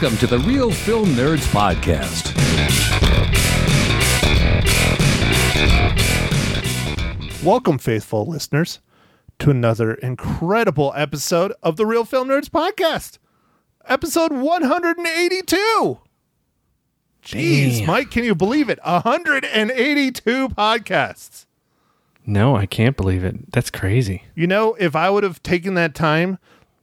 Welcome to the Real Film Nerds Podcast. Welcome, faithful listeners, to another incredible episode of the Real Film Nerds Podcast. Episode 182. Jeez, Damn. Mike, can you believe it? 182 podcasts. No, I can't believe it. That's crazy. You know, if I would have taken that time,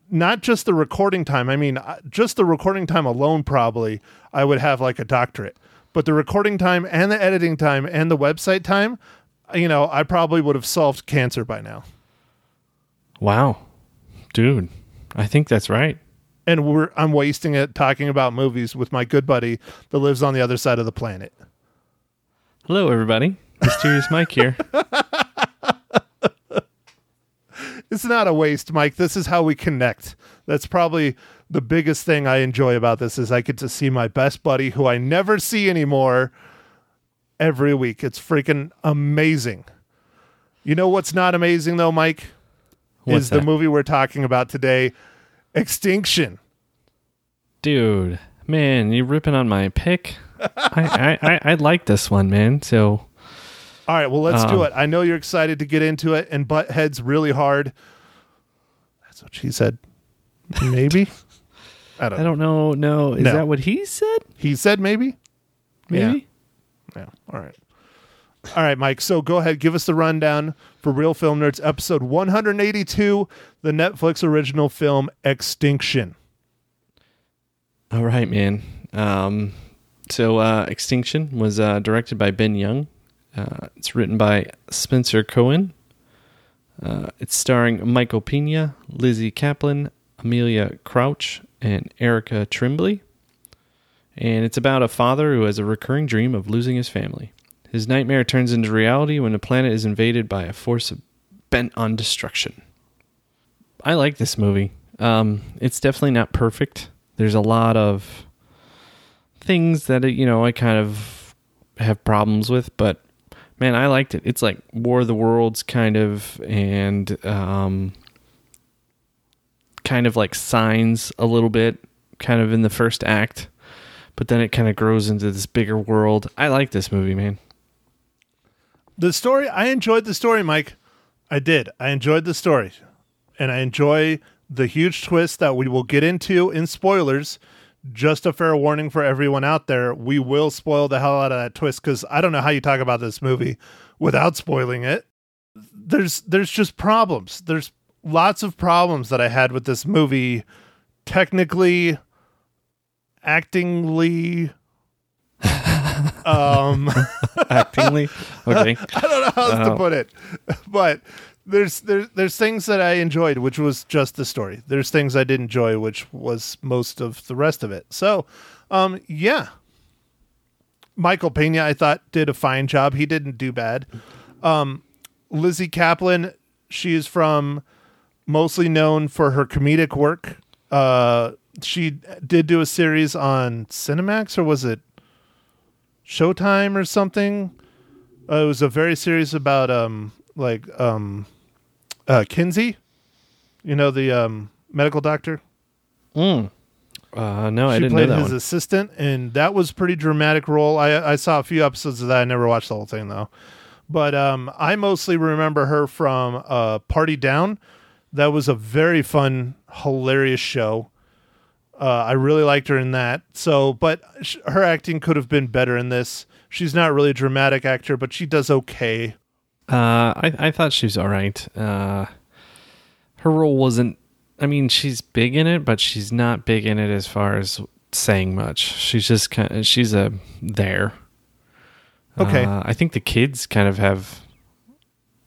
not just the recording time, I mean, uh, just the recording time alone, probably, I would have like a doctorate. But the recording time and the editing time and the website time, you know, I probably would have solved cancer by now. Wow. Dude, I think that's right. And we're I'm wasting it talking about movies with my good buddy that lives on the other side of the planet. Hello, everybody. Mysterious Mike here. It's not a waste, Mike. This is how we connect. That's probably the biggest thing I enjoy about this is I get to see my best buddy who I never see anymore every week. It's freaking amazing. You know what's not amazing though, Mike? What's is the movie we're talking about today, Extinction. Dude, man, you ripping on my pick? I, I, I, I like this one, man. So, All right, well, let's do Um, it. I know you're excited to get into it and butt heads really hard. That's what she said. Maybe. I don't I know. don't know. No, is No. that what he said? He said maybe. Maybe? Yeah. All right. All right, Mike. So go ahead, give us the rundown for Real Film Nerds, episode 182, the Netflix original film Extinction. All right, man. Um, so, uh, Extinction was uh, directed by Ben Young. Uh, it's written by Spencer Cohen. Uh, it's starring Michael Pena, Lizzy Caplan, Amelia Crouch, and Erica Tremblay. And it's about a father who has a recurring dream of losing his family. His nightmare turns into reality when the planet is invaded by a force bent on destruction. I like this movie. Um, it's definitely not perfect. There's a lot of things that you know I kind of have problems with, but man, I liked it. It's like War of the Worlds kind of, and um, kind of like signs a little bit, kind of in the first act, but then it kind of grows into this bigger world. I like this movie, man. The story, I enjoyed the story, Mike. I did. I enjoyed the story. And I enjoy the huge twist that we will get into in spoilers. Just a fair warning for everyone out there. We will spoil the hell out of that twist because I don't know how you talk about this movie without spoiling it. There's there's just problems. There's lots of problems that I had with this movie technically actingly um Actingly, okay. I don't know how else to Oh. put it, but there's there's there's things that I enjoyed, which was just the story. There's things I didn't enjoy, which was most of the rest of it. So, um, yeah, Michael Pena, I thought did a fine job. He didn't do bad. Um, Lizzy Caplan, she is from mostly known for her comedic work. Uh, she did do a series on Cinemax, or was it Showtime or something? Uh, it was a very series about um like um uh Kinsey, you know the um medical doctor. Mm. Uh, no, I she didn't know played that his one. assistant, and that was pretty dramatic role. I I saw a few episodes of that. I never watched the whole thing though, but um I mostly remember her from uh Party Down. That was a very fun, hilarious show. Uh, I really liked her in that. So, but sh- her acting could have been better in this. She's not really a dramatic actor, but she does okay. Uh, I I thought she was all right. Uh, her role wasn't. I mean, she's big in it, but she's not big in it as far as saying much. She's just kind of. She's a there. Okay. Uh, I think the kids kind of have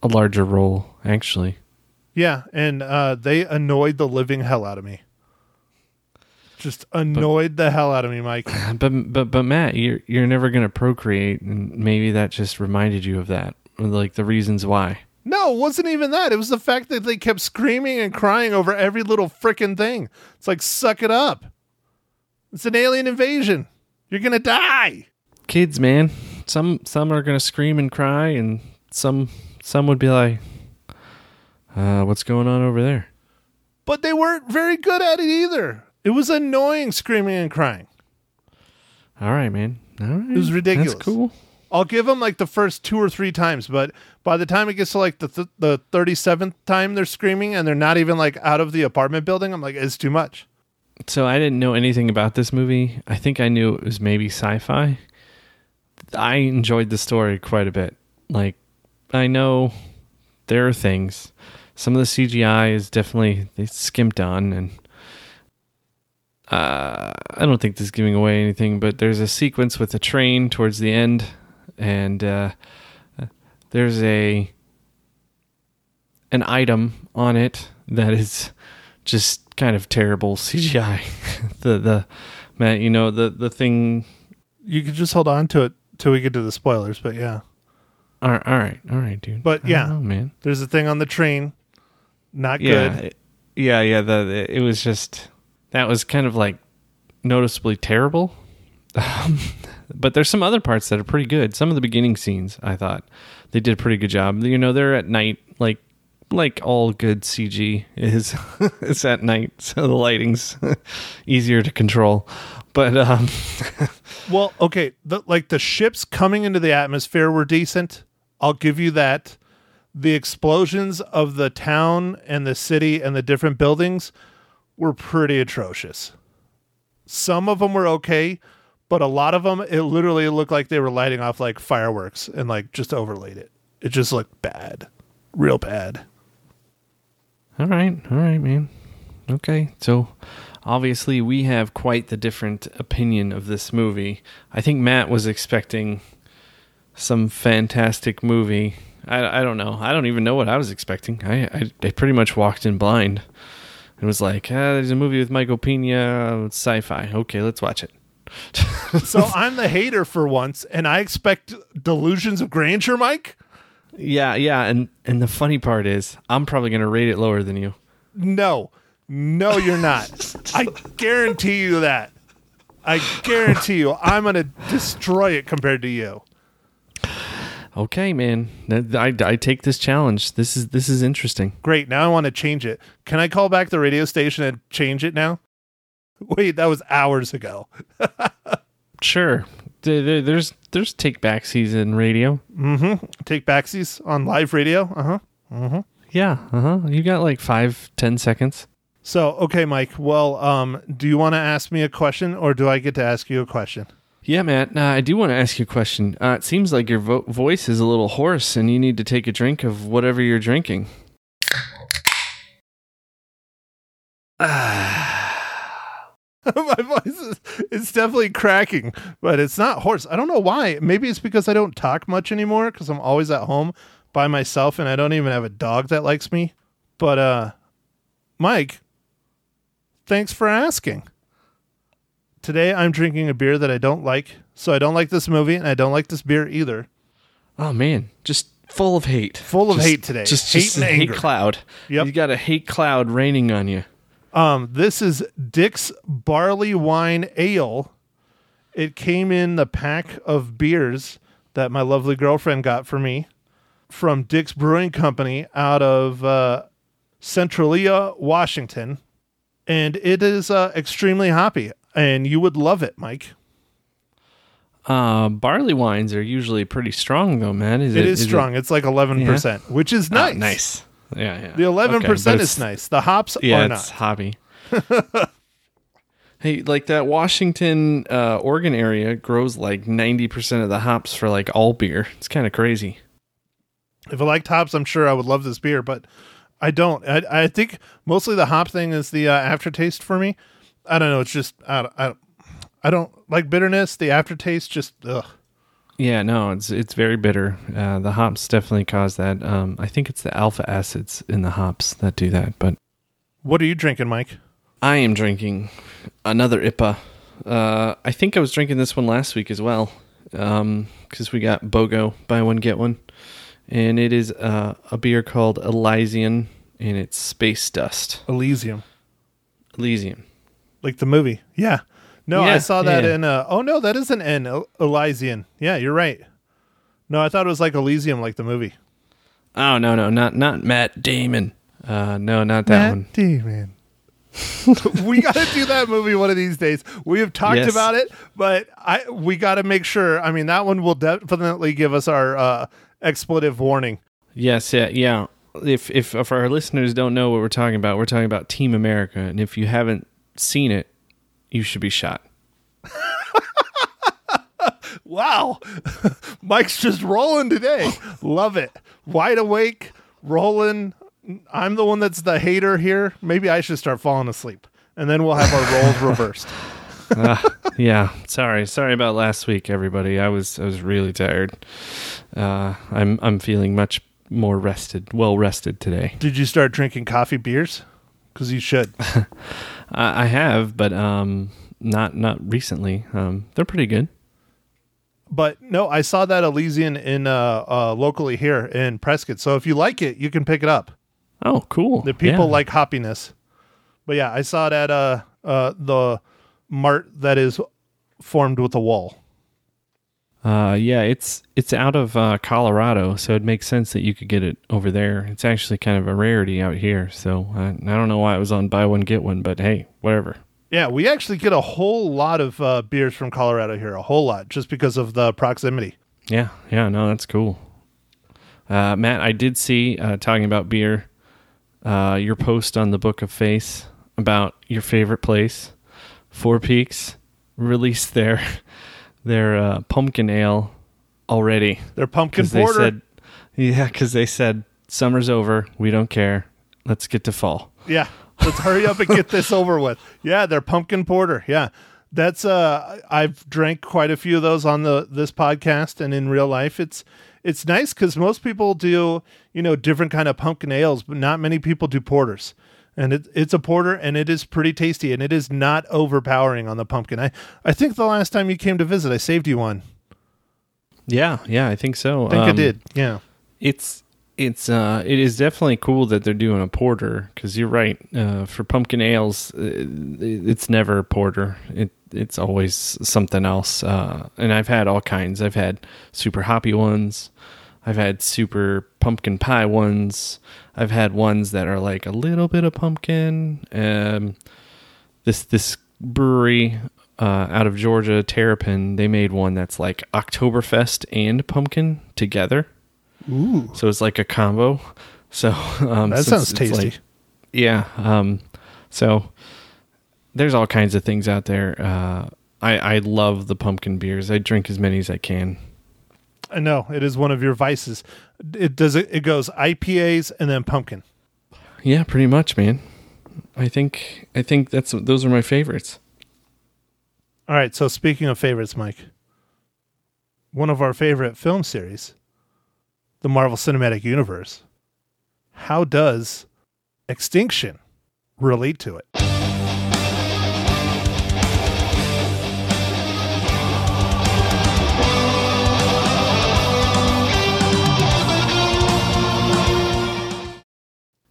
a larger role, actually. Yeah, and uh, they annoyed the living hell out of me. Just annoyed the hell out of me, Mike. But but but Matt, you're you're never gonna procreate, and maybe that just reminded you of that, like the reasons why. No, it wasn't even that. It was the fact that they kept screaming and crying over every little frickin' thing. It's like, suck it up. It's an alien invasion. You're gonna die. Kids, man, some some are gonna scream and cry, and some some would be like, uh, "What's going on over there?" But they weren't very good at it either. It was annoying screaming and crying. All right, man. All right. It was ridiculous. That's cool. I'll give them like the first two or three times, but by the time it gets to like the th- the thirty seventh time they're screaming and they're not even like out of the apartment building, I'm like, it's too much. So I didn't know anything about this movie. I think I knew it was maybe sci-fi. I enjoyed the story quite a bit. Like I know there are things. Some of the CGI is definitely they skimped on and uh, I don't think this is giving away anything, but there's a sequence with a train towards the end, and uh, there's a an item on it that is just kind of terrible CGI. the the man, you know the the thing. You could just hold on to it till we get to the spoilers, but yeah. All right, all right, all right, dude. But yeah. know, man. There's a thing on the train. Not Yeah, good. it- yeah, yeah. The, the it was just that was kind of like noticeably terrible. Um, but there's some other parts that are pretty good. Some of the beginning scenes, I thought they did a pretty good job. You know, they're at night, like like all good CG is. it's at night, so the lighting's easier to control. But um, Well, okay, the, like the ships coming into the atmosphere were decent. I'll give you that. The explosions of the town and the city and the different buildings were pretty atrocious. Some of them were okay, but a lot of them it literally looked like they were lighting off like fireworks and like just overlaid it. It just looked bad. Real bad. All right, all right, man. Okay, so obviously we have quite the different opinion of this movie. I think Matt was expecting some fantastic movie. I, I don't know. I don't even know what I was expecting. I, I, I pretty much walked in blind and was like, ah, there's a movie with Michael Pena, it's sci-fi. Okay, let's watch it. So I'm the hater for once and I expect delusions of grandeur, Mike? Yeah, yeah, and and the funny part is, I'm probably gonna rate it lower than you. No, no, you're not. I guarantee you that. I guarantee you, I'm going to destroy it compared to you. Okay, man. I, I take this challenge. This is this is interesting. Great. Now I want to change it. Can I call back the radio station and change it now? Wait, that was hours ago. Sure. There- there- There's there's take back season radio. Take backsies on live radio. Uh huh. Yeah. Uh huh. You got like five ten seconds. So, okay, Mike. Well, um, do you want to ask me a question, or do I get to ask you a question? Yeah, Matt. Uh, I do want to ask you a question. Uh, it seems like your vo- voice is a little hoarse, and you need to take a drink of whatever you're drinking. My voice is it's definitely cracking, but it's not hoarse. I don't know why. Maybe it's because I don't talk much anymore because I'm always at home by myself and I don't even have a dog that likes me. But uh Mike, thanks for asking. Today I'm drinking a beer that I don't like. So I don't like this movie and I don't like this beer either. Oh man, just full of hate. Full of Just- hate today. Just, Hate just and a hate cloud. Yep. You got a hate cloud raining on you. Um, this is Dick's Barley Wine Ale. It came in the pack of beers that my lovely girlfriend got for me from Dick's Brewing Company out of uh, Centralia, Washington. And it is uh, extremely hoppy, and you would love it, Mike. Uh, barley wines are usually pretty strong, though, man. Is it is strong. it's like 11%, which is Oh, nice. Yeah, yeah. The 11% Okay, but is nice. The hops Yeah, are it's not. hobby. hey, like that Washington, uh, Oregon area grows like ninety percent of the hops for like all beer. It's kind of crazy. if I liked hops, I'm sure I would love this beer, but I don't. I, I think mostly the hop thing is the uh, aftertaste for me. I don't know. It's just I, don't- I, I don't like bitterness. The aftertaste just ugh. Yeah, no, it's it's very bitter. Uh, the hops definitely cause that. Um, I think it's the alpha acids in the hops that do that. But What are you drinking, Mike? I am drinking another IPA. Uh, I think I was drinking this one last week as well, because we got BOGO buy one get one, and it is uh, a beer called Elysian, and it's Space Dust. Elysium, Elysium. like the movie. Yeah. No, I saw that yeah. in. Uh, oh no, that is an N. El- Elysian. Yeah, you're right. No, I thought it was like Elysium, like the movie. Oh no no not not Matt Damon. Uh, no, not that one. Matt Damon. we got to do that movie one of these days. We have talked Yes. about it, but I we got to make sure. I mean, that one will definitely give us our uh, expletive warning. Yes, yeah, yeah. If, if if our listeners don't know what we're talking about, we're talking about Team America, and if you haven't seen it, you should be shot. Wow, Mike's just rolling today. Love it. Wide awake, rolling. I'm the one that's the hater here. Maybe I should start falling asleep, and then we'll have our roles reversed. Ah, yeah, sorry, sorry about last week, everybody. I was I was really tired. Uh, I'm I'm feeling much more rested, well rested today. Did you start drinking coffee beers? Because you should. I, I have, but um, not not recently. Um, they're pretty good. But no, I saw that Elysian in uh, uh, locally here in Prescott. So if you like it, you can pick it up. Oh, cool. The people Yeah. like hoppiness. But yeah, I saw it at uh, uh, the mart that is formed with a wall. Uh, yeah, it's it's out of uh, Colorado, so it makes sense that you could get it over there. It's actually kind of a rarity out here, so I, I don't know why it was on buy one get one, but hey, whatever. Yeah, we actually get a whole lot of uh, beers from Colorado here, a whole lot, just because of the proximity. Yeah, yeah, no, that's cool. Uh, Matt, I did see uh, talking about beer. Uh, your post on the Book of Face about your favorite place, Four Peaks, released their their uh, pumpkin ale already. Their pumpkin Because they said, yeah, because they said summer's over. We don't care. Let's get to fall. Yeah. Let's hurry up and get this over with. Yeah, they're pumpkin porter. Yeah. That's uh I've drank quite a few of those on the this podcast and in real life it's it's nice cuz most people do, you know, different kind of pumpkin ales, but not many people do porters. And it, it's a porter and it is pretty tasty and it is not overpowering on the pumpkin. I I think the last time you came to visit I saved you one. Yeah, yeah, I think so. I think I Um, did. Yeah. It's it's uh it is definitely cool that they're doing a porter because you're right. Uh, for pumpkin ales, uh, it's never a porter. It it's always something else. Uh, and I've had all kinds. I've had super hoppy ones. I've had super pumpkin pie ones. I've had ones that are like a little bit of pumpkin. Um, this this brewery uh, out of Georgia, Terrapin, they made one that's like Oktoberfest and pumpkin together. Ooh. So it's like a combo. So um, That so sounds it's- it's tasty. like- yeah. Um, so there's all kinds of things out there. Uh, I I love the pumpkin beers. I drink as many as I can. Uh, I know it is one of your vices. It does it. It goes IPAs and then pumpkin. Yeah, pretty much, man. I think I think that's those are my favorites. All right. So speaking of favorites, Mike, one of our favorite film series, the Marvel Cinematic Universe. How does Extinction relate to it?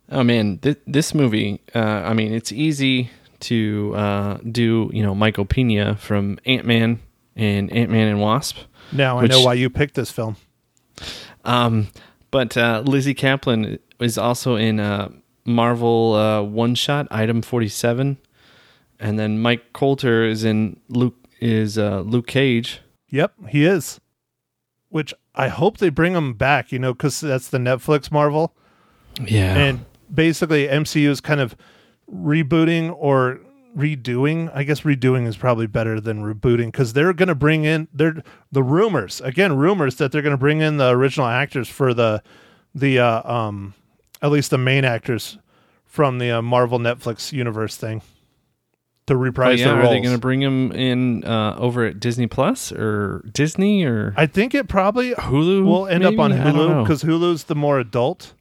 Oh man, th- this movie. Uh, I mean, it's easy to uh, do. You know, Michael Pena from Ant Man and Ant Man and Wasp. Now Which- I know why you picked this film. Um, but uh, Lizzy Caplan is also in uh, Marvel uh, One Shot Item Forty Seven, and then Mike Colter is in Luke is uh, Luke Cage. Yep, he is. Which I hope they bring him back. You know, because that's the Netflix Marvel. Yeah, and basically MCU is kind of rebooting or redoing. I guess redoing is probably better than rebooting because they're going to bring in they're the rumors again rumors that they're going to bring in the original actors for the the uh, um at least the main actors from the uh, Marvel Netflix universe thing to oh, reprise yeah. their Are they going to bring him in uh, over at Disney Plus or Disney or I think it probably Hulu? will end up on maybe? I don't Hulu because Hulu's the more adult.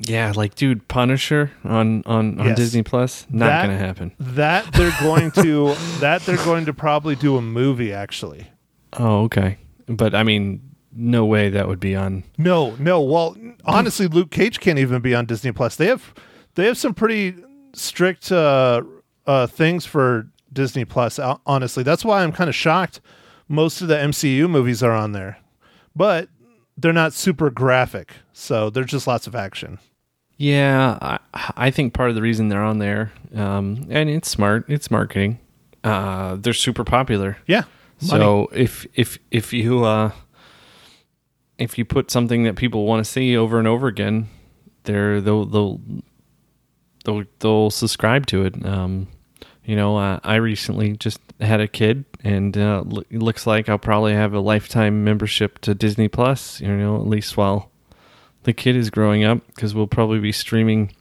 Yeah, like dude, Punisher on on, on Yes. Disney Plus. Not That- going to happen. That they're going to that they're going to probably do a movie actually. Oh, okay. But I mean, no way that would be on. No, no. Well, honestly, Luke Cage can't even be on Disney Plus. They have they have some pretty strict uh, uh, things for Disney Plus. Honestly, that's why I'm kind of shocked. Most of the MCU movies are on there, but they're not super graphic. So there's just lots of action. Yeah, I, I think part of the reason they're on there, um, and it's smart, it's marketing. Uh, they're super popular. Yeah. So if if if you uh, if you put something that people want to see over and over again, they're they'll they'll they'll, they'll subscribe to it. Um, you know, uh, I recently just had a kid, and uh, looks like I'll probably have a lifetime membership to Disney Plus. You know, at least while the kid is growing up, because we'll probably be streaming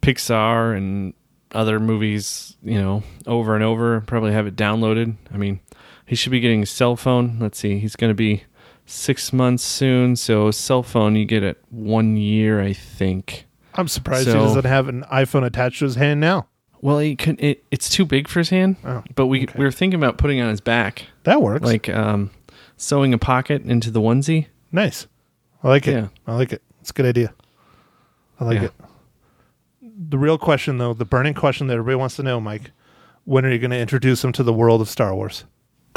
Pixar and other movies, you know, over and over. Probably have it downloaded. I mean, he should be getting a cell phone. Let's see, he's going to be six months soon. So, a cell phone, you get it one year, I think. I'm surprised he doesn't have an iPhone attached to his hand now. Well, he it, it's too big for his hand, Oh, but we okay. we were thinking about putting it on his back, That works. like um, sewing a pocket into the onesie. nice. I like it. Yeah. I like it. It's a good idea. I like Yeah. it. The real question, though, the burning question that everybody wants to know, Mike, when are you going to introduce him to the world of Star Wars?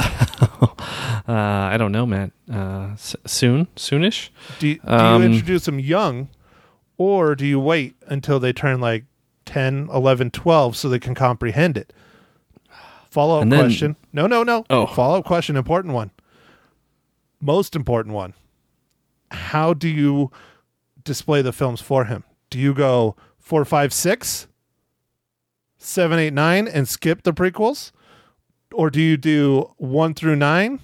Uh, I don't know, Matt. Uh, s- soon, soonish. Do you, do Um, you introduce them young, or do you wait until they turn like 10, 11, 12 so they can comprehend it? Follow up then- question. No, no, no. Oh. Follow up question. Important one. Most important one. How do you display the films for him? Do you go four, five, six, seven, eight, nine, and skip the prequels? Or do you do one through nine?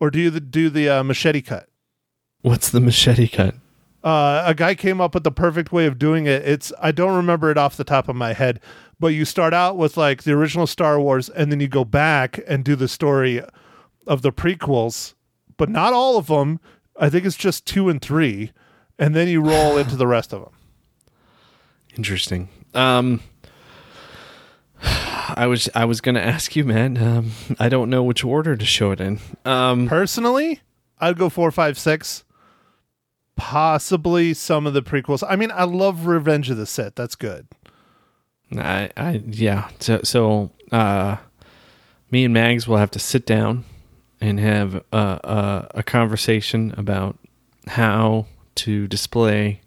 Or do you do the uh, machete cut? What's the machete cut? Uh, a guy came up with the perfect way of doing it. It's I don't remember it off the top of my head, but you start out with like the original Star Wars, and then you go back and do the story of the prequels, but not all of them. I think it's just two and three, and then you roll into the rest of them. Interesting. Um, I was I was gonna ask you, man. Um, I don't know which order to show it in. Um, Personally, I'd go four, five, six. Possibly some of the prequels. I mean, I love Revenge of the Sith. That's good. I, I yeah. So so uh, me and Mags will have to sit down and have a, a, a conversation about how to display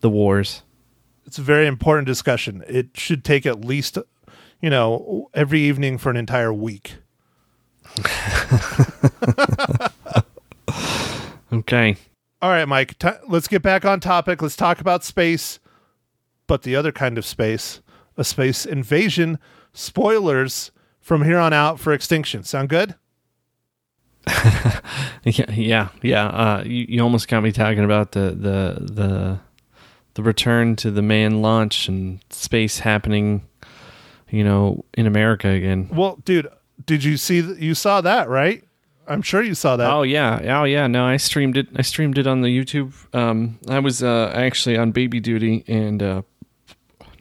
the wars. it's a very important discussion. It should take at least, you know, every evening for an entire week. Okay. All right, Mike, t- let's get back on topic. Let's talk about space, but the other kind of space, a space invasion. Spoilers from here on out for Extinction. Sound good? Yeah, yeah, yeah. Uh, you, you almost got me talking about the the the the return to the man launch and space happening, you know, in America again. Well, dude, did you see? Th- you saw that, right? I'm sure you saw that. Oh yeah, oh yeah. No, I streamed it. I streamed it on the YouTube. Um, I was uh, actually on baby duty and uh,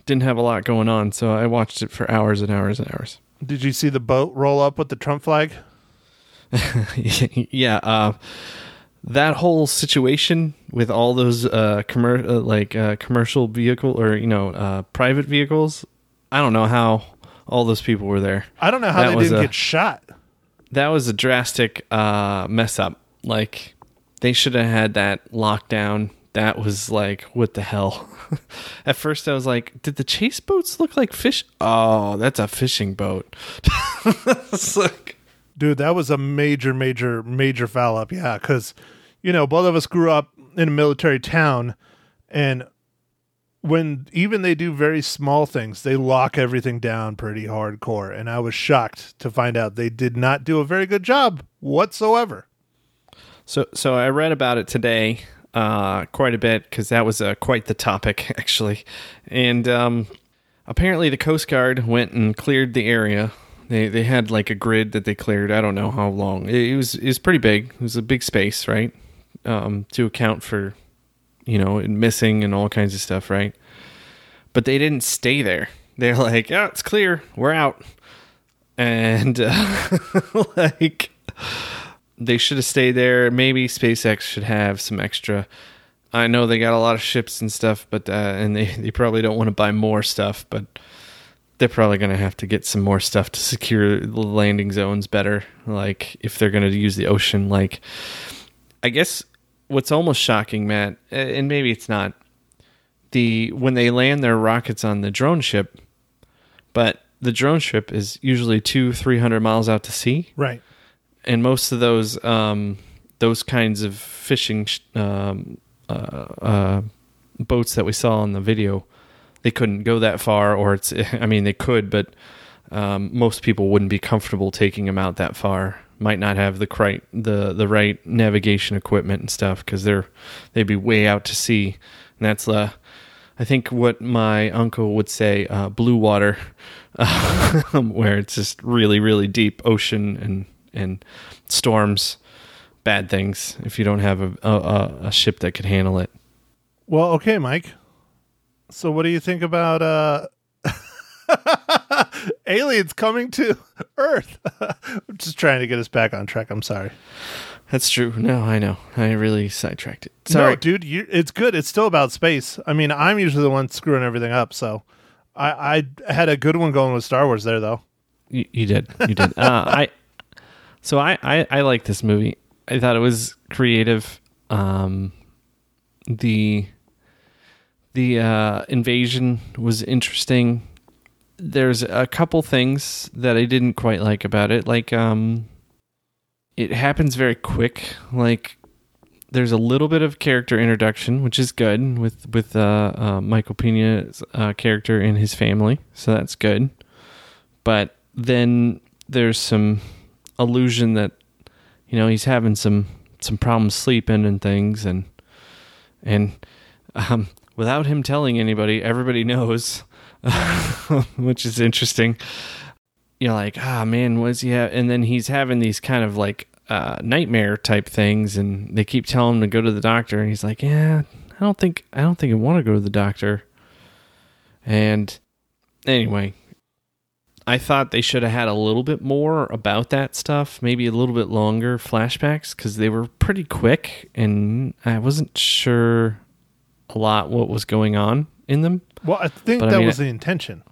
didn't have a lot going on, so I watched it for hours and hours and hours. Did you see the boat roll up with the Trump flag? yeah, uh, that whole situation with all those uh, commer- uh, like uh, commercial vehicle or you know uh, private vehicles. I don't know how all those people were there. I don't know how That they didn't a- get shot. That was a drastic uh, mess up. Like they should have had that lockdown. That was like, what the hell? At first, I was like, did the chase boats look like fish? Oh, that's a fishing boat. like, Dude, that was a major, major, major foul up. Yeah, because you know both of us grew up in a military town, and when even they do very small things, they lock everything down pretty hardcore. And I was shocked to find out they did not do a very good job whatsoever. So, so I read about it today uh, quite a bit because that was uh, quite the topic actually, and um, apparently the Coast Guard went and cleared the area. They they had like a grid that they cleared. I don't know how long. It, it was it was pretty big. It was a big space, right? Um, to account for you know missing and all kinds of stuff, right? But they didn't stay there. They're like, yeah, it's clear. We're out. And uh, like they should have stayed there. Maybe SpaceX should have some extra. I know they got a lot of ships and stuff, but uh, and they, they probably don't want to buy more stuff, but they're probably going to have to get some more stuff to secure the landing zones better. Like if they're going to use the ocean, like I guess what's almost shocking, Matt, and maybe it's not, the when they land their rockets on the drone ship, but the drone ship is usually two three hundred miles out to sea, Right. and most of those um, those kinds of fishing sh- um, uh, uh, boats that we saw in the video, they couldn't go that far, or it's I mean they could, but um, most people wouldn't be comfortable taking them out that far. Might not have the right the the right navigation equipment and stuff because they're they'd be way out to sea, and that's uh, I think what my uncle would say uh, blue water, where it's just really really deep ocean and and storms, bad things if you don't have a a, a ship that could handle it. Well, okay, Mike. So, what do you think about uh, aliens coming to Earth? I'm just trying to get us back on track. I'm sorry. That's true. No, I know. I really sidetracked it. Sorry, No, dude, you, it's good. It's still about space. I mean, I'm usually the one screwing everything up. So, I, I had a good one going with Star Wars there, though. You, you did. You did. uh, I so I, I I like this movie. I thought it was creative. Um, the the uh, invasion was interesting. There's a couple things that I didn't quite like about it. Like um, it happens very quick. Like there's a little bit of character introduction, which is good with with uh, uh, Michael Pena's uh, character and his family, so that's good. But then there's some illusion that you know he's having some some problems sleeping and things, and and um, without him telling anybody, everybody knows, which is interesting. You're like, ah, man, was he? Ha-? And then he's having these kind of like uh, nightmare type things, and they keep telling him to go to the doctor, and he's like, yeah, I don't think I don't think I want to go to the doctor. And anyway, I thought they should have had a little bit more about that stuff, maybe a little bit longer flashbacks because they were pretty quick, and I wasn't sure a lot what was going on in them. Well, I think But I that mean, was the intention.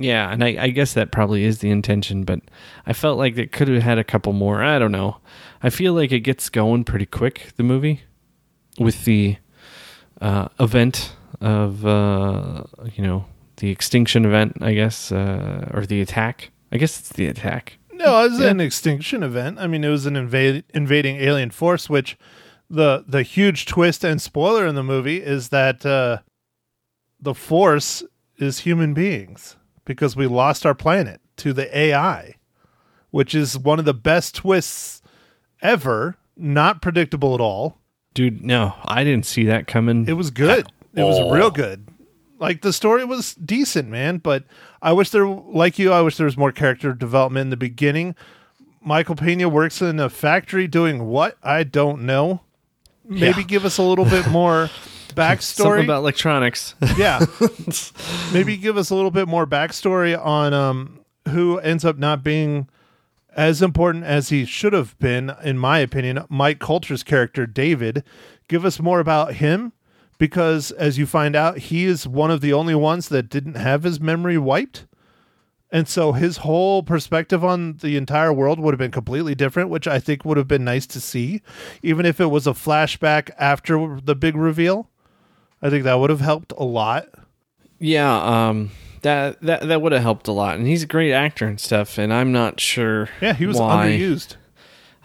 Yeah, and I, I guess that probably is the intention, but I felt like it could have had a couple more. I don't know. I feel like it gets going pretty quick, the movie, with the uh, event of, uh, you know, the extinction event, I guess, uh, or the attack. I guess it's the attack. No, it was Yeah. an extinction event. I mean, it was an invade, invading alien force, which the the huge twist and spoiler in the movie is that uh, the force is human beings because we lost our planet to the AI, which is one of the best twists ever. Not predictable at all. Dude, no, I didn't see that coming. It was good. It was real good. Like the story was decent, man. But I wish there, like you, I wish there was more character development in the beginning. Michael Pena works in a factory doing what? I don't know. Maybe Yeah. give us a little bit more Something backstory. about electronics. yeah. Maybe give us a little bit more backstory on um, who ends up not being as important as he should have been, in my opinion. Mike Colter's character, David. Give us more about him because, as you find out, he is one of the only ones that didn't have his memory wiped. And so his whole perspective on the entire world would have been completely different, which I think would have been nice to see, even if it was a flashback after the big reveal. I think that would have helped a lot. yeah, um, that that that would have helped a lot. And he's a great actor and stuff. And I'm not sure. Yeah, he was why. underused.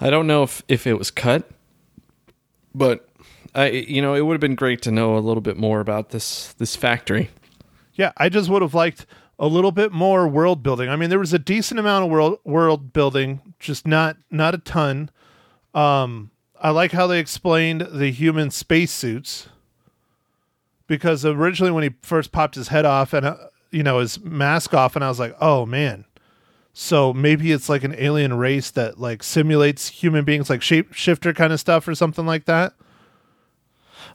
I don't know if if it was cut, but I you know it would have been great to know a little bit more about this this factory. Yeah, I just would have liked a little bit more world building. I mean, there was a decent amount of world world building, just not not a ton. Um, I like how they explained the human spacesuits because originally when he first popped his head off and uh, you know his mask off, and I was like, oh man. So maybe it's like an alien race that like simulates human beings, like shapeshifter kind of stuff or something like that.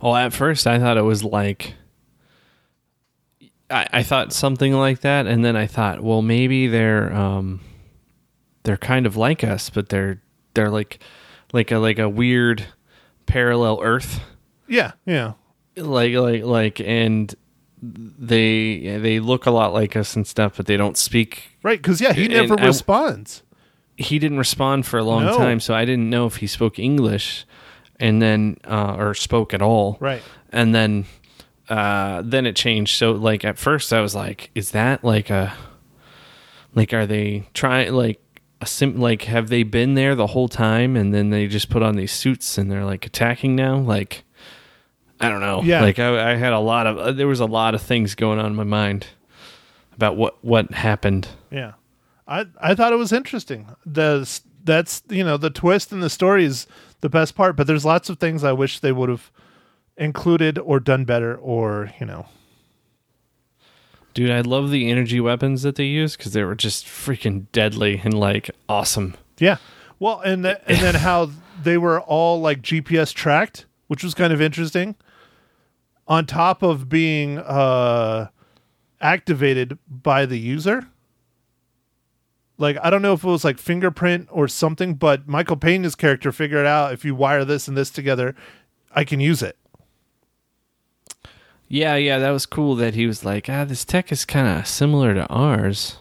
Oh, at first I thought it was like I, I thought something like that, and then I thought, well, maybe they're um they're kind of like us, but they're they're like like a like a weird parallel Earth, Yeah, yeah. Like like like, and they they look a lot like us and stuff, but they don't speak. Right, because yeah, he And never I- responds. He didn't respond for a long No. time, so I didn't know if he spoke English, and then uh, or spoke at all. Right. and then uh, then it changed. So like at first I was like, is that like a like are they trying like a sim like have they been there the whole time and then they just put on these suits and they're like attacking now? Like I don't know. Yeah. Like I, I had a lot of uh, there was a lot of things going on in my mind about what what happened. Yeah, I I thought it was interesting. The that's you know the twist in the story is the best part, but there's lots of things I wish they would have included or done better, or you know. Dude, I love the energy weapons that they use because they were just freaking deadly and like awesome. Yeah, well, and th- and then how they were all like GPS tracked, which was kind of interesting. On top of being uh, activated by the user. Like I don't know if it was like fingerprint or something, but Michael Pena's character figured out if you wire this and this together, I can use it. Yeah, yeah, that was cool that he was like, ah, this tech is kind of similar to ours.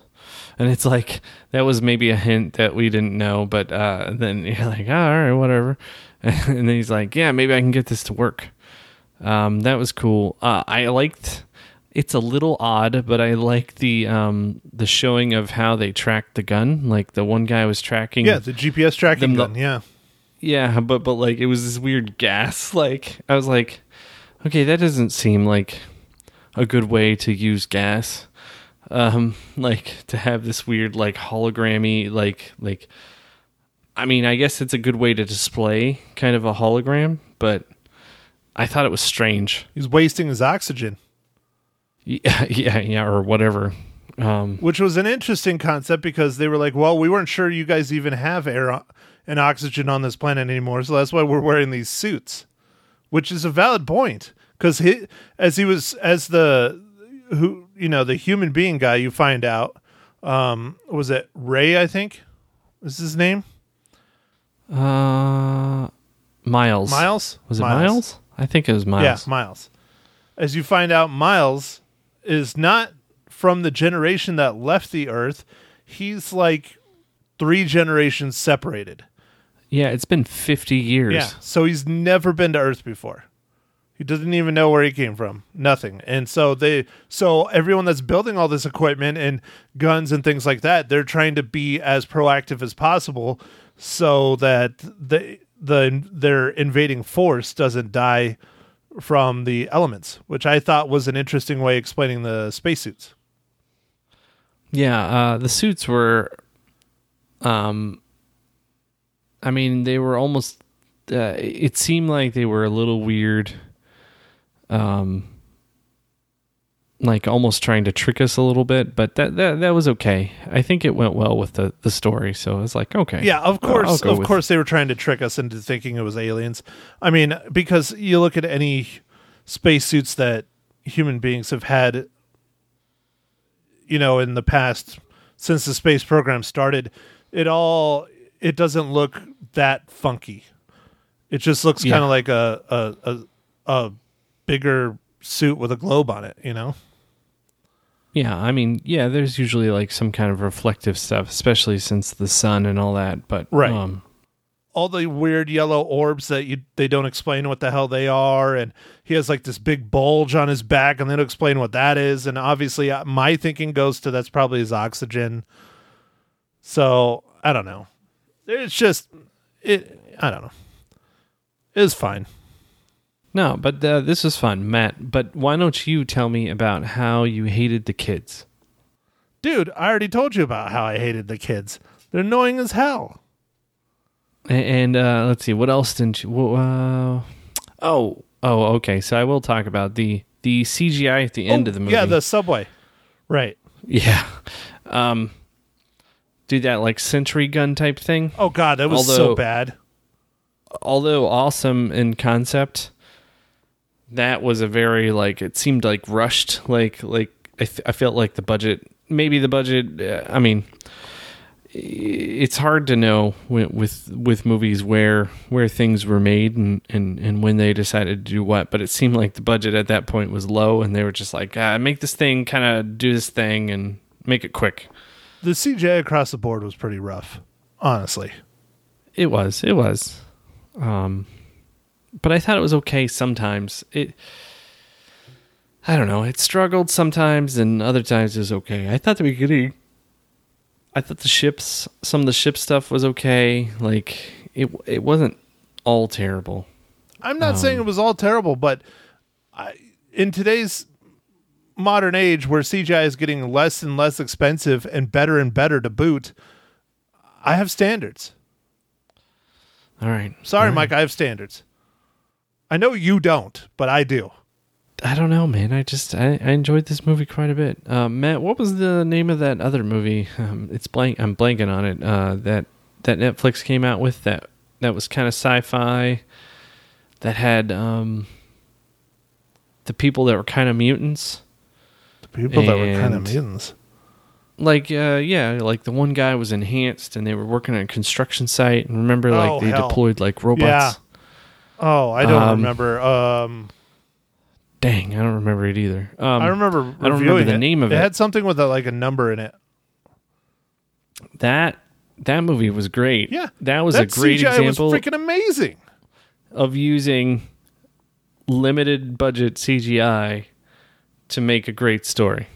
And it's like, that was maybe a hint that we didn't know, but uh, then you're like, oh, all right, whatever. And then he's like, yeah, maybe I can get this to work. Um, that was cool. Uh, I liked, it's a little odd, but I like the um, the showing of how they tracked the gun. Like the one guy was tracking. Yeah, the GPS tracking gun. Yeah. Yeah, but but like it was this weird gas. Like I was like, okay, that doesn't seem like a good way to use gas. Um, like to have this weird like hologrammy like like. I mean, I guess it's a good way to display kind of a hologram, but I thought it was strange. He's wasting his oxygen, Yeah, yeah, yeah, or whatever. Um, which was an interesting concept because they were like, "Well, we weren't sure you guys even have air and oxygen on this planet anymore, so that's why we're wearing these suits." Which is a valid point because he, as he was as the who you know the human being guy, you find out um was it Ray? I think is his name uh, Miles. Miles. Was it Miles? I think it was Miles. Yeah, Miles. As you find out, Miles is not from the generation that left the Earth. He's like three generations separated. Yeah, it's been 50 years. Yeah. So he's never been to Earth before. He doesn't even know where he came from. Nothing. And so they so everyone that's building all this equipment and guns and things like that, they're trying to be as proactive as possible so that the the their invading force doesn't die from the elements, which I thought was an interesting way explaining the spacesuits. Yeah, uh, the suits were, um, I mean, they were almost. Uh, it seemed like they were a little weird, um, like almost trying to trick us a little bit. But that that that was okay. I think it went well with the the story. So I was like, okay, Yeah, of course, of course, they were trying to trick us into thinking it was aliens. I mean, because you look at any spacesuits that human beings have had, you know, in the past since the space program started, it all it doesn't look that funky. It just looks Yeah. kind of like a, a a a bigger suit with a globe on it, you know. Yeah, I mean, yeah, there's usually like some kind of reflective stuff, especially since the sun and all that. But Right. um, all the weird yellow orbs that you they don't explain what the hell they are and he has like this big bulge on his back and they don't explain what that is and obviously uh, my thinking goes to that's probably his oxygen so i don't know it's just it i don't know it's fine No, but uh, this was fun, Matt. But why don't you tell me about how you hated the kids? dude i already told you about how i hated the kids they're annoying as hell And uh, let's see, what else didn't you? Uh, oh, oh, okay. So I will talk about the the CGI at the end Oh, of the movie. yeah the subway right yeah. Um, do that like sentry gun type thing. oh god that was so bad although awesome in concept, that was a very like it seemed like rushed. Like like I, th- I felt like the budget, maybe the budget. Uh, I mean, it's hard to know with, with with movies where where things were made and, and and when they decided to do what. But it seemed like the budget at that point was low, and they were just like, ah, make this thing kind of do this thing and make it quick. the CJ across the board was pretty rough honestly It was. It was. Um, but I thought it was okay sometimes. It I don't know. It struggled sometimes, and other times it was okay. I thought the beginning, I thought the ships, some of the ship stuff was okay. Like it, it wasn't all terrible. I'm not saying um, it was all terrible, but I, in today's modern age where CGI is getting less and less expensive and better and better to boot, I have standards. All right. Sorry, All right. Mike, I have standards. I know you don't, but I do. I don't know, man. I just I, I enjoyed this movie quite a bit. Uh, Matt, what was the name of that other movie? Um, it's blank. I'm blanking on it. Uh, that that Netflix came out with that that was kind of sci-fi. That had um, the people that were kind of mutants. The people that were kind of mutants. Like uh, yeah, like the one guy was enhanced, and they were working on a construction site. And remember, like Oh, they hell. deployed like robots. Yeah. Oh, I don't Um, remember. Um, Dang, I don't remember it either. Um, I remember. I don't remember reviewing the it. name of It it. had something with a, like a number in it. that that movie was great. Yeah, that was a great CGI example Was freaking amazing. of using limited budget CGI to make a great story.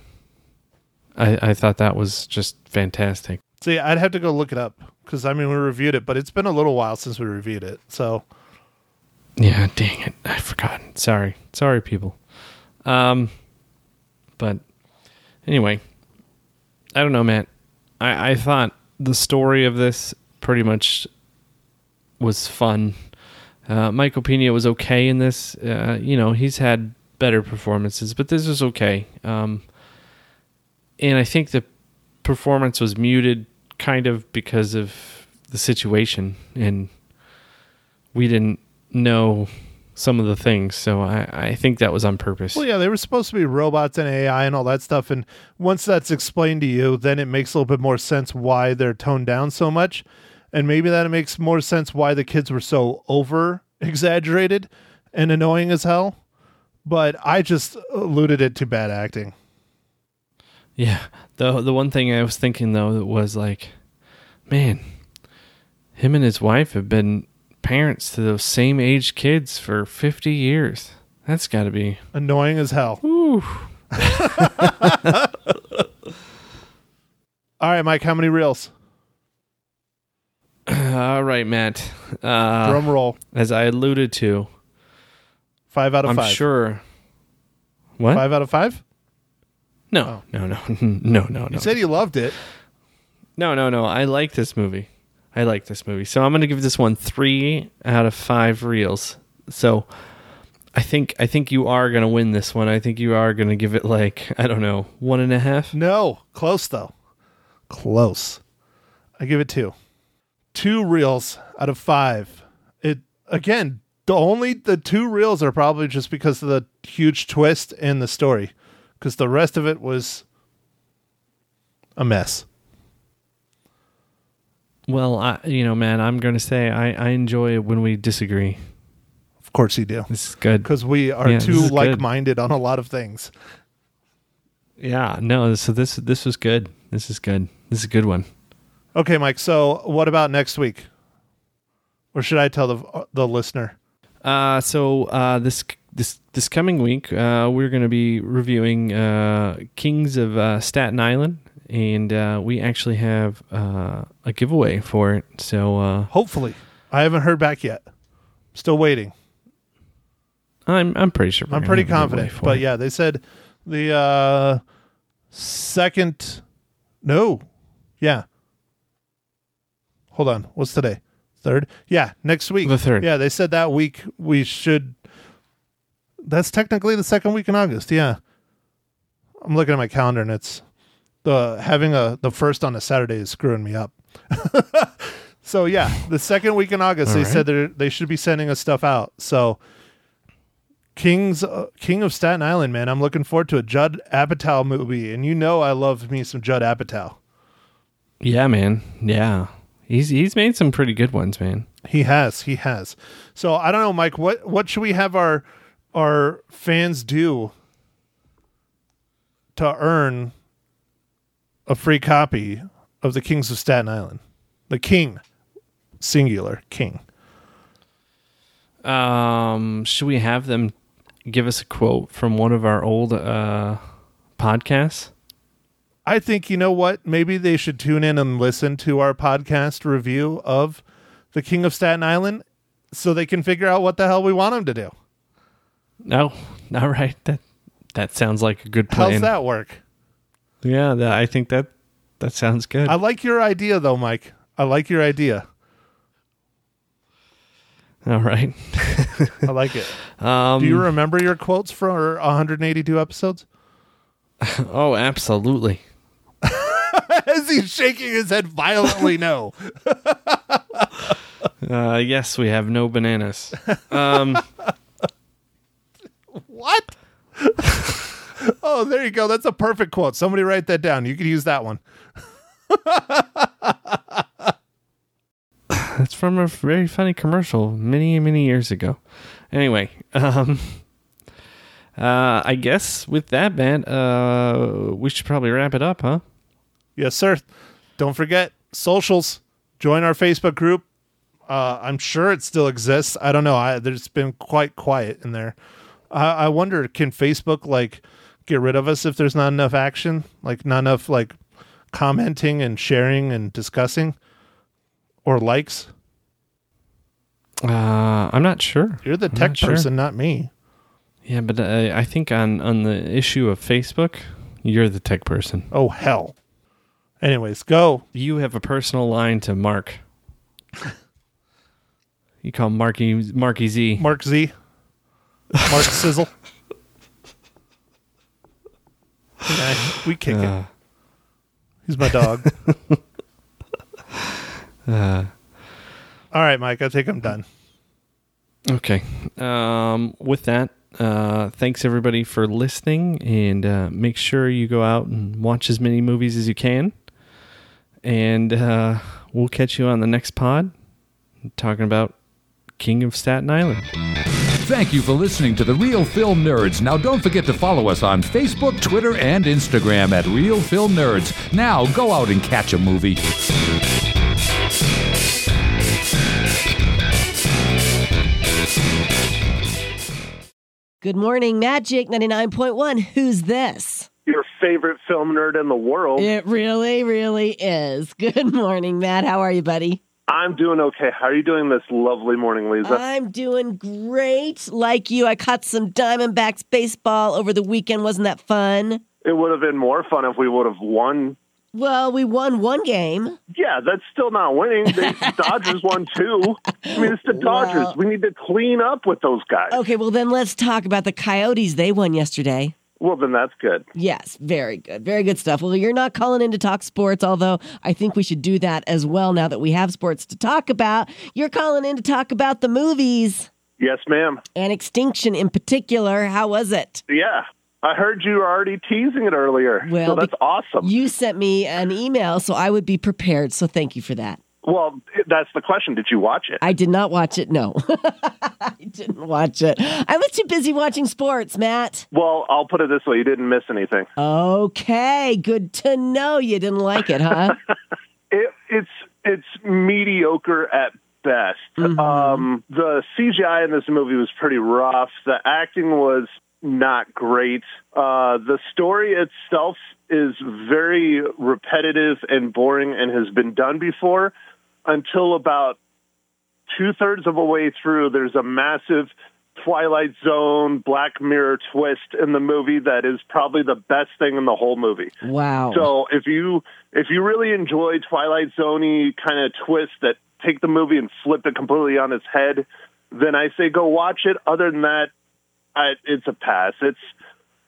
I, I thought that was just fantastic. See, I'd have to go look it up because I mean we reviewed it, but it's been a little while since we reviewed it. So Yeah, dang it, I forgot. Sorry, sorry, people. Um, but anyway, I don't know, Matt. I I thought the story of this pretty much was fun. Uh, Michael Pena was okay in this. Uh, you know, he's had better performances, but this was okay. Um, and I think the performance was muted kind of because of the situation, and we didn't know some of the things. So I, I think that was on purpose. Well, yeah, they were supposed to be robots and AI and all that stuff. And once that's explained to you, then it makes a little bit more sense why they're toned down so much. And maybe that makes more sense why the kids were so over exaggerated and annoying as hell. But I just alluded it to bad acting. Yeah. The the one thing I was thinking though was like, man, him and his wife have been parents to those same age kids for fifty years. That's got to be. Annoying as hell. Ooh. All right, Mike, how many reels? All right, Matt. Uh, Drum roll. as I alluded to, Five out of I'm five. sure. What? Five out of five? No, no, no, no, no, no. You said you loved it. No, no, no. I like this movie. I like this movie. So I'm going to give this one three out of five reels. So I think I think you are going to win this one. I think you are going to give it like I don't know one and a half. No, close though. Close. I give it two. Two reels out of five. It again, the only the two reels are probably just because of the huge twist in the story, because the rest of it was a mess. Well, I you know, man, I'm going to say I I enjoy it when we disagree. Of course you do, This is good. because we are Yeah, too like-minded on a lot of things. Yeah, no. So this this was good. This is good. This is a good one. Okay, Mike. So what about next week? Or should I tell the the listener? Uh, so uh, this this this coming week, uh, we're going to be reviewing uh, Kings of uh, Staten Island, and uh, we actually have uh, a giveaway for it. So uh, Hopefully, I haven't heard back yet. Still waiting. I'm I'm pretty sure. I'm pretty confident. But it. yeah, they said the uh second no. Yeah. Hold on. What's today? Third? Yeah, next week. The third. Yeah, they said that week we should That's technically the second week in August. Yeah. I'm looking at my calendar and it's the having a the first on a Saturday is screwing me up. so yeah, the second week in August All they right. said they they should be sending us stuff out. So King's uh, King of Staten Island, man. I'm looking forward to a Judd Apatow movie, and you know I love me some Judd Apatow. yeah, man. Yeah, he's he's made some pretty good ones, man. He has, he has. So I don't know, Mike. What what should we have our our fans do to earn a free copy of the Kings of Staten Island? The King, singular King. Um, should we have them give us a quote from one of our old uh, podcasts? I think you know what? Maybe they should tune in and listen to our podcast review of The King of Staten Island so they can figure out what the hell we want them to do. No, all right. That that sounds like a good plan. How's that work? Yeah, that, I think that that sounds good. I like your idea though, Mike. I like your idea. all right. I like it. Um, do you remember your quotes for 182 episodes? oh, absolutely. As he's shaking his head violently, no. Uh, yes, we have no bananas. Um, What? oh, there you go. That's a perfect quote. Somebody write that down. You could use that one. That's from a very funny commercial many, many years ago. Anyway, um, uh, I guess with that, man, uh, we should probably wrap it up, huh? Yes, sir. Don't forget socials. Join our Facebook group. Uh, I'm sure it still exists. I don't know. I, there's been quite quiet in there. I, I wonder, can Facebook like get rid of us if there's not enough action, like not enough like commenting and sharing and discussing, or likes? Uh, I'm not sure. You're the I'm tech not sure. person, not me. Yeah, but uh, I think on on the issue of Facebook, you're the tech person. Oh hell. Anyways, go. You have a personal line to Mark. You call him Marky Marky Z. Mark Z. Mark Sizzle. We kick it. Uh, He's my dog. uh, All right, Mike. I think I'm done. Okay. Um, with that, uh, thanks everybody for listening, and uh, make sure you go out and watch as many movies as you can. And uh, we'll catch you on the next pod, talking about King of Staten Island. Thank you for listening to the Real Film Nerds. Now, don't forget to follow us on Facebook, Twitter, and Instagram at Real Film Nerds. Now, go out and catch a movie. Good morning, Magic 99.1. Who's this? your favorite film nerd in the world. It really, really is. Good morning, Matt. How are you, buddy? I'm doing okay. How are you doing this lovely morning, Lisa? I'm doing great. Like you, I caught some Diamondbacks baseball over the weekend. Wasn't that fun? it would have been more fun if we would have won. Well, we won one game. Yeah, that's still not winning. The Dodgers won two. I mean, it's the Dodgers. Well- we need to clean up with those guys. Okay, well, then let's talk about the Coyotes. They won yesterday. Well, then that's good. Yes, very good. Very good stuff. Well, you're not calling in to talk sports, although I think we should do that as well now that we have sports to talk about. You're calling in to talk about the movies Yes, ma'am. and Extinction in particular. How was it? Yeah. I heard you were already teasing it earlier. Well, so that's awesome. You sent me an email, so I would be prepared. So thank you for that. Well, that's the question. Did you watch it? I did not watch it. No, I didn't watch it. I was too busy watching sports, Matt. well, I'll put it this way. You didn't miss anything. Okay, good to know you didn't like it, huh? it, it's it's mediocre at best. Um, the CGI in this movie was pretty rough. The acting was not great. Uh, the story itself is very repetitive and boring and has been done before until about two thirds of a way through. There's a massive Twilight Zone Black Mirror twist in the movie that is probably the best thing in the whole movie. wow. So if you if you really enjoy Twilight Zoney kind of twists that take the movie and flip it completely on its head, then I say go watch it. Other than that, I, it's a pass. It's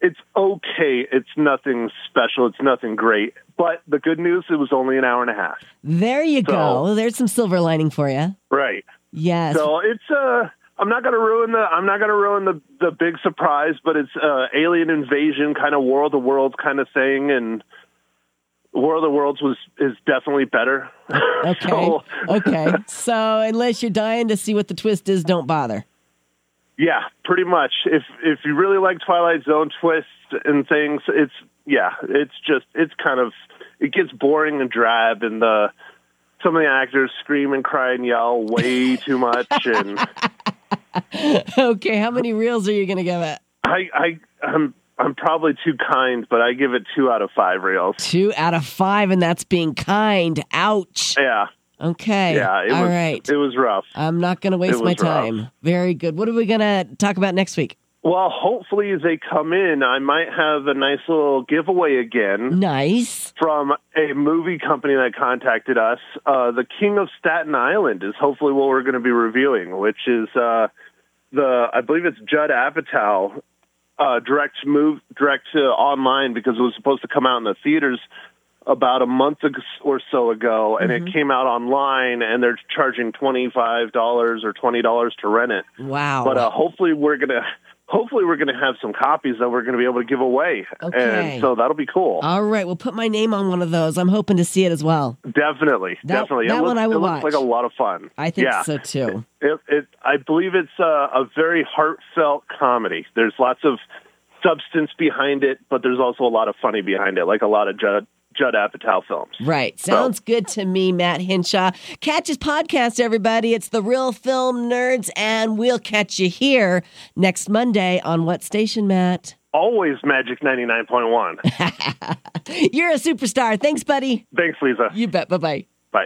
it's okay. It's nothing special. It's nothing great. But the good news, it was only an hour and a half. there you go. There's some silver lining for you. Right. Yes. So it's uh I'm not gonna ruin the I'm not gonna ruin the the big surprise, but it's uh alien invasion kind of War of the Worlds kind of thing and War of the Worlds was is definitely better. okay. so, okay. So unless you're dying to see what the twist is, don't bother. Yeah, pretty much. If if you really like Twilight Zone twists and things, it's yeah, it's just it's kind of it gets boring and drab and the some of the actors scream and cry and yell way too much and Okay. How many reels are you going to give it? I, I, I'm, I'm probably too kind, but I give it two out of five reels. Two out of five, and that's being kind. Ouch. Yeah, Okay. yeah. It All was, right. It was rough. I'm not going to waste my was rough. time. Very good. What are we going to talk about next week? Well, hopefully, as they come in, I might have a nice little giveaway again Nice. from a movie company that contacted us. Uh, the King of Staten Island is hopefully what we're going to be reviewing, which is uh, the I believe it's Judd Apatow uh, direct move direct to online because it was supposed to come out in the theaters about a month or so ago, and it came out online, and they're charging twenty five dollars or twenty dollars to rent it. Wow. But uh, hopefully, we're gonna hopefully we're gonna have some copies that we're gonna be able to give away, Okay. and so that'll be cool. All right. We'll put my name on one of those. I'm hoping to see it as well. Definitely, That- definitely. that it looks, one I will it looks watch. like a lot of fun. I think yeah. so too. It, it, I believe it's a, a very heartfelt comedy. There's lots of substance behind it, but there's also a lot of funny behind it, like a lot of Judd, Judd Apatow films. Right. Sounds good to me, Matt Hinshaw. Catch his podcast, everybody. It's the Real Film Nerds, and we'll catch you here next Monday on what station, Matt? Always Magic 99.1. You're a superstar. Thanks, buddy. Thanks, Lisa. You bet. Bye bye. Bye.